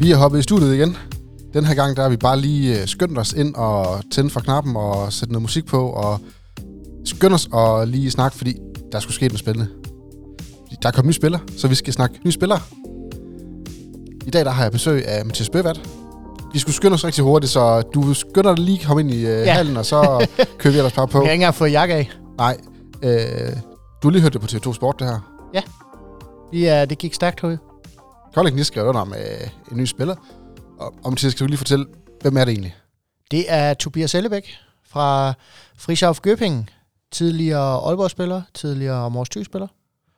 Vi er hoppet i studiet igen. Den her gang der har vi bare lige øh, skyndt os ind og tændt for knappen og sætte noget musik på og skyndt os og lige snakke, fordi der skulle ske noget spændende. Der er kommet nye spillere, så vi skal snakke nye spillere. I dag der har jeg besøg af Mathias Bøvat. Vi skulle skynde os rigtig hurtigt, så du skynder dig lige at komme ind i øh, Ja. hallen, og så kører vi ellers bare på. Jeg har ikke engang fået jakke af. Nej, øh, du har lige hørt det på TV2 Sport, det her. Vi er, det gik stærkt ud. Kolding lige skrev under med en ny spiller. Og om til skal du lige fortælle, hvem er det egentlig? Det er Tobias Ellebæk fra Frischauff Göppingen. Tidligere Aalborg-spiller, tidligere Mors Thy-spiller.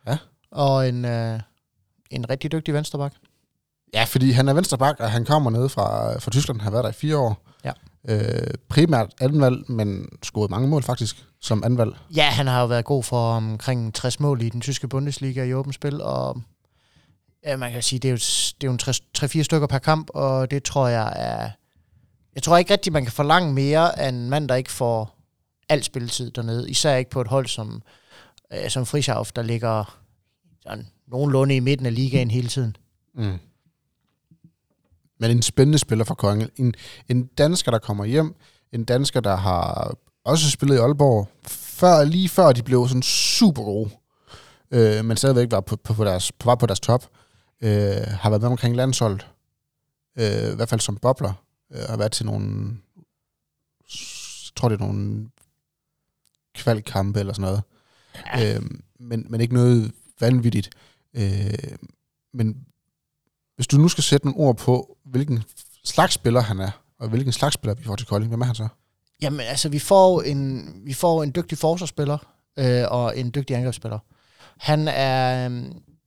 Ja. Og en, øh, en rigtig dygtig vensterbak. Ja, fordi han er venstreback, og han kommer ned fra, fra Tyskland. Han har været der i fire år. Ja. Øh, primært andenvalg, men scoret mange mål faktisk som andenvalg. Ja, han har jo været god for omkring 60 mål i den tyske Bundesliga i åbent spil, og ja, man kan sige, det er jo, det er jo en 3-4 stykker per kamp, og det tror jeg er... Jeg tror ikke rigtigt, man kan forlange mere af en mand, der ikke får al spilletid dernede. Især ikke på et hold som, øh, som Frischauf, der ligger sådan nogenlunde i midten af ligaen hele tiden. Mm. Men en spændende spiller for Kongen. En, en dansker, der kommer hjem. En dansker, der har også spillet i Aalborg. Før, lige før de blev sådan super gode. Øh, men stadigvæk var på, på, på, deres, på på deres top. Øh, har været med omkring landsholdet. Øh, I hvert fald som bobler. Øh, har været til nogle... Jeg tror, det er nogle kvalkampe eller sådan noget. Ja. Øh, men, men ikke noget vanvittigt. Øh, men hvis du nu skal sætte nogle ord på, hvilken slags spiller han er, og hvilken slags spiller vi får til Kolding, hvem er han så? Jamen, altså, vi får en, vi får en dygtig forsvarsspiller øh, og en dygtig angrebsspiller. Han er, øh,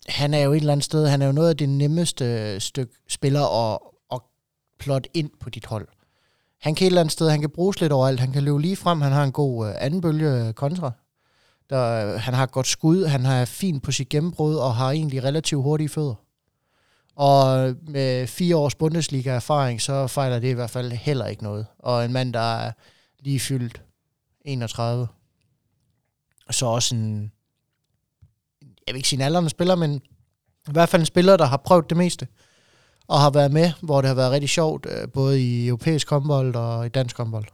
han er jo et eller andet sted, han er jo noget af det nemmeste øh, stykke spiller at, at plotte ind på dit hold. Han kan et eller andet sted, han kan bruges lidt overalt, han kan løbe lige frem, han har en god øh, anden bølge øh, kontra. Der, øh, han har et godt skud, han har fint på sit gennembrud og har egentlig relativt hurtige fødder. Og med fire års Bundesliga-erfaring, så fejler det i hvert fald heller ikke noget. Og en mand, der er lige fyldt 31. Så også en, jeg vil ikke sige en aldrende spiller, men i hvert fald en spiller, der har prøvet det meste. Og har været med, hvor det har været rigtig sjovt, øh, både i europæisk håndbold og i dansk håndbold.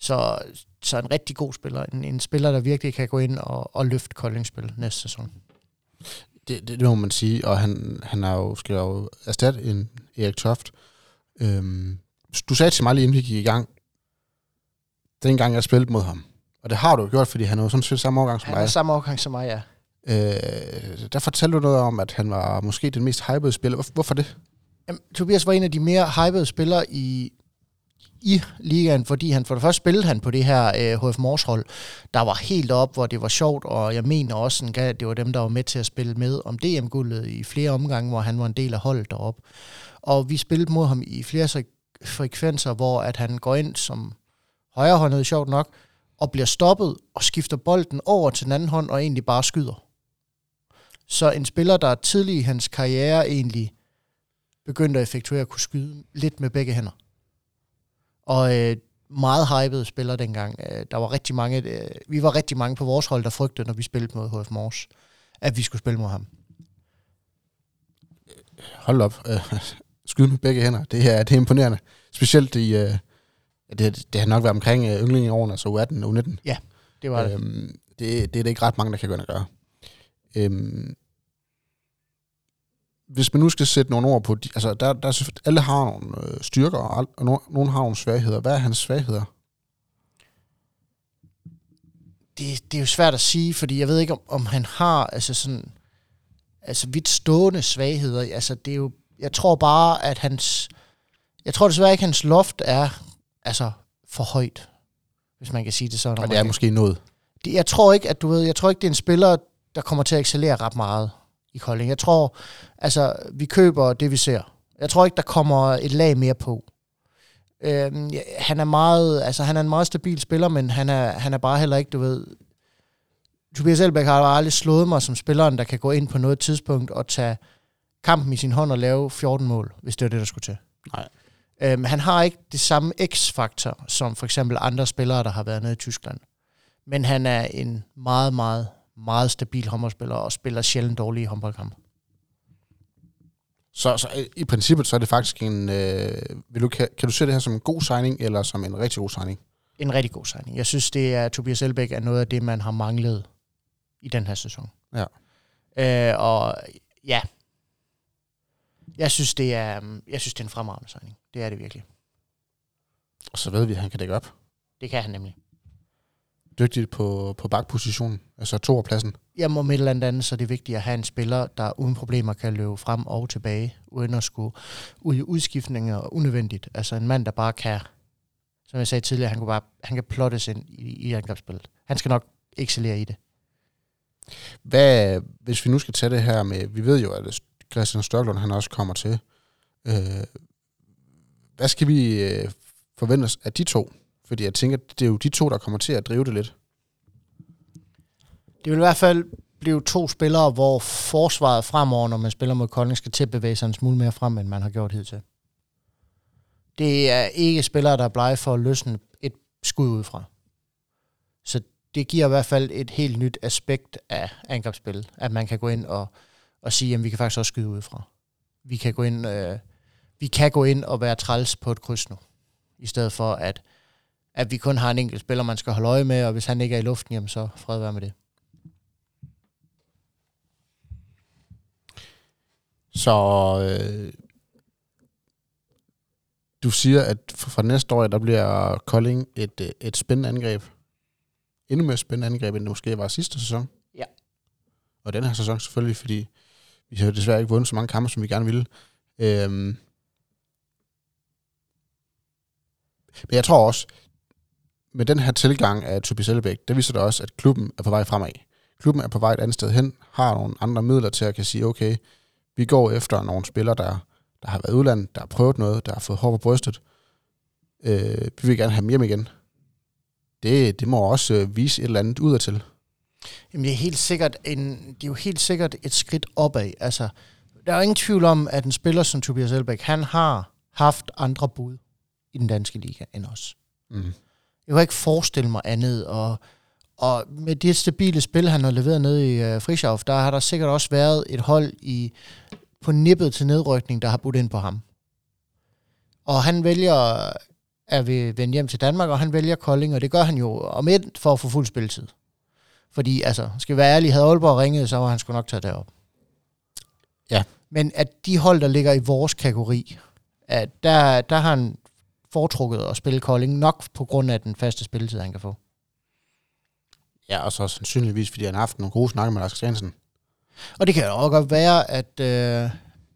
Så, så en rigtig god spiller. En, en spiller, der virkelig kan gå ind og, og løfte Koldingspil næste sæson. Det, det, det må man sige, og han, han har jo, skal jo erstatte en Erik Toft. Øhm, du sagde til mig lige inden vi gik i gang, dengang jeg spillede mod ham, og det har du jo gjort, fordi han er jo sådan set samme årgang som Han er mig. samme årgang som mig, ja. Øh, der fortalte du noget om, at han var måske den mest hypede spiller. Hvor, hvorfor det? Jamen, Tobias var en af de mere hypede spillere i, i ligaen, fordi han for det første spillede han på det her øh, HF Mors hold, der var helt op, hvor det var sjovt, og jeg mener også, en at det var dem, der var med til at spille med om DM-guldet i flere omgange, hvor han var en del af holdet deroppe. Og vi spillede mod ham i flere frekvenser, hvor at han går ind som højrehåndet, sjovt nok, og bliver stoppet og skifter bolden over til den anden hånd og egentlig bare skyder. Så en spiller, der tidlig i hans karriere egentlig begyndte at effektuere at kunne skyde lidt med begge hænder. Og øh, meget hyped spiller dengang. Øh, der var rigtig mange, øh, vi var rigtig mange på vores hold, der frygtede, når vi spillede mod HF Mors, at vi skulle spille mod ham. Hold op. Øh, skyde med begge hænder. Det er, det er imponerende. Specielt i... Øh, det, det har nok været omkring øh, yndling i årene, altså U18 og U19. Det var det. Øhm, det, det er det ikke ret mange, der kan gøre. Øhm, hvis man nu skal sætte nogle ord på... De, altså, der, der er, alle har nogle øh, styrker, og, og no, nogle har nogle svagheder. Hvad er hans svagheder? det, det er jo svært at sige, fordi jeg ved ikke, om, om han har altså sådan, altså vidt stående svagheder. Altså det er jo, jeg tror bare, at hans, jeg tror desværre ikke, at hans loft er altså for højt, hvis man kan sige det sådan. Og det er måske noget. Det, jeg tror ikke, at du ved, jeg tror ikke, det er en spiller, der kommer til at excellere ret meget i Kolding. Jeg tror, altså, vi køber det, vi ser. Jeg tror ikke, der kommer et lag mere på. Øhm, han er meget, altså han er en meget stabil spiller, men han er, han er bare heller ikke, du ved... Tobias Elbæk har aldrig slået mig som spilleren, der kan gå ind på noget tidspunkt og tage kampen i sin hånd og lave 14 mål, hvis det var det, der skulle til. Nej. Øhm, han har ikke det samme x-faktor, som for eksempel andre spillere, der har været nede i Tyskland. Men han er en meget, meget, meget stabil håndboldspiller og spiller sjældent dårlige håndboldkampe. Så, så i- i princippet, så er det faktisk en... Øh, vil du, kan, kan du se det her som en god signing, eller som en rigtig god signing? En rigtig god signing. Jeg synes, det er, Tobias Elbæk er noget af det, man har manglet i den her sæson. Ja. Øh, og ja, jeg synes, det er, um, jeg synes, det er en fremragende signing. Det er det virkelig. Og så ved vi, at han kan dække op. Det kan han nemlig. Dygtigt på, på bakpositionen, altså toerpladsen. Jamen om et eller andet, så er det vigtigt at have en spiller, der uden problemer kan løbe frem og tilbage, uden at skulle ud i udskiftninger unødvendigt. Altså en mand, der bare kan, som jeg sagde tidligere, han, kunne bare, han kan plottes ind i, i angrebsspillet. Han skal nok excellere i det. Hvad, hvis vi nu skal tage det her med, vi ved jo, at Christian Størklund, han også kommer til. Øh, hvad skal vi øh, forvente os af de to? Fordi jeg tænker, det er jo de to, der kommer til at drive det lidt. Det vil i hvert fald blive to spillere, hvor forsvaret fremover, når man spiller mod Kolding, skal til at bevæge sig en smule mere frem, end man har gjort hidtil. Det er ikke spillere, der er blege for at løsne et skud udefra. Så det giver i hvert fald et helt nyt aspekt af angrebsspil, at man kan gå ind og, og sige, at vi kan faktisk også skyde udefra. Vi kan gå ind, øh, vi kan gå ind og være træls på et kryds nu, i stedet for at, at vi kun har en enkelt spiller, man skal holde øje med, og hvis han ikke er i luften, jamen så fred være med det. Så øh, du siger, at fra næste år, der bliver Kolding et, øh, et spændende angreb. Endnu mere spændende angreb, end det måske var sidste sæson. Ja. Og den her sæson selvfølgelig, fordi vi har desværre ikke vundet så mange kampe, som vi gerne ville. Øhm. Men jeg tror også, med den her tilgang af Tobias Elbæk, det viser det også, at klubben er på vej fremad. Klubben er på vej et andet sted hen, har nogle andre midler til at kan sige, okay, vi går efter nogle spillere, der, der har været udlandet, der har prøvet noget, der har fået hår på brystet. Øh, vi vil gerne have dem hjem igen. Det, det må også øh, vise et eller andet udadtil. Jamen, det er helt sikkert en, det er jo helt sikkert et skridt opad. Altså, der er jo ingen tvivl om, at en spiller som Tobias Elbæk, han har haft andre bud i den danske liga end os. Mm. Jeg kan ikke forestille mig andet, og, og med det stabile spil, han har leveret nede i uh, Frischhoff, der har der sikkert også været et hold i på nippet til nedrykning, der har budt ind på ham. Og han vælger at vende hjem til Danmark, og han vælger Kolding, og det gør han jo om et for at få fuld spilletid. Fordi, altså, skal vi være ærlige, havde Aalborg ringet, så var han sgu nok taget derop. Ja. Men at de hold, der ligger i vores kategori, at der, der har han foretrukket at spille Kolding nok på grund af den faste spilletid, han kan få. Ja, og så sandsynligvis, fordi han har haft nogle gode snakker med Lars Christiansen. Og det kan jo også godt være, at øh,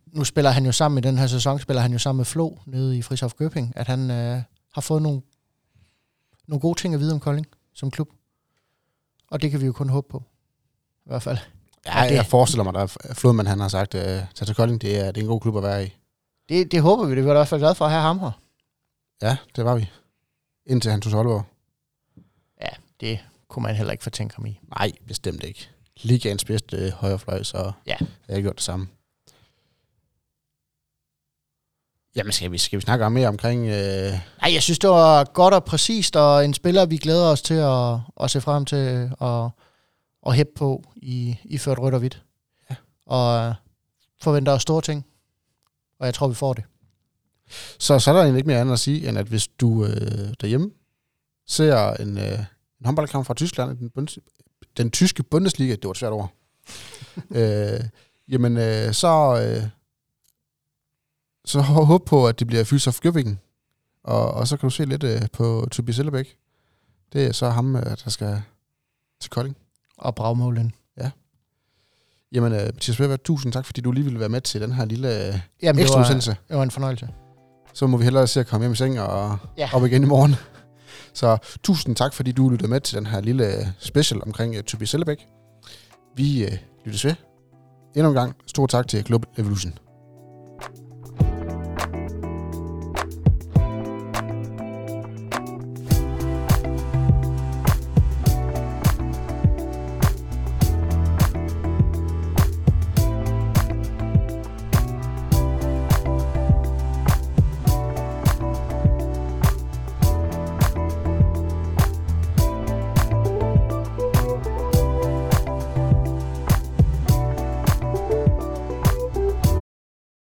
nu spiller han jo sammen i den her sæson, spiller han jo sammen med Flo nede i Frisoft Gøping, at han øh, har fået nogle, nogle gode ting at vide om Kolding som klub. Og det kan vi jo kun håbe på. I hvert fald. Ja, Og det- jeg forestiller mig, at Flodman han har sagt, at til Kolding, det er, det er en god klub at være i. Det, det håber vi, det var i hvert fald glad for at have ham her. Ja, det var vi. Indtil han tog til Aalborg. Ja, det kunne man heller ikke fortænke ham i. Nej, bestemt ikke. Ligaens bedste øh, højrefløj, så Ja. jeg har gjort det samme. Jamen, skal vi, skal vi snakke om mere omkring... Øh, Nej, jeg synes, det var godt og præcist, og en spiller, vi glæder os til at, at se frem til og, og hæppe på i, i ført rødt og hvidt. Ja. Og forventer os store ting. Og jeg tror, vi får det. Så, så er der egentlig ikke mere andet at sige, end at hvis du øh, derhjemme ser en, øh, en håndboldkamp fra Tyskland, den, bundes, den tyske Bundesliga, det var et svært ord, øh, jamen øh, så, øh, så hå- håb på, at det bliver Fyns of Göppingen, og, og så kan du se lidt øh, på Tobias Ellebæk. Det er så ham, øh, der skal til Kolding. Og bragmålen. Jamen, øh, Mathias Weber, tusind tak, fordi du lige ville være med til den her lille øh, Jamen, ekstra udsendelse. det var en fornøjelse. Så må vi hellere se at komme hjem i seng og Ja. op igen i morgen. Så tusind tak, fordi du lyttede med til den her lille øh, special omkring uh, Tobias Sellebæk. Vi uh, lyttes ved. Endnu en gang, stor tak til Global Evolution.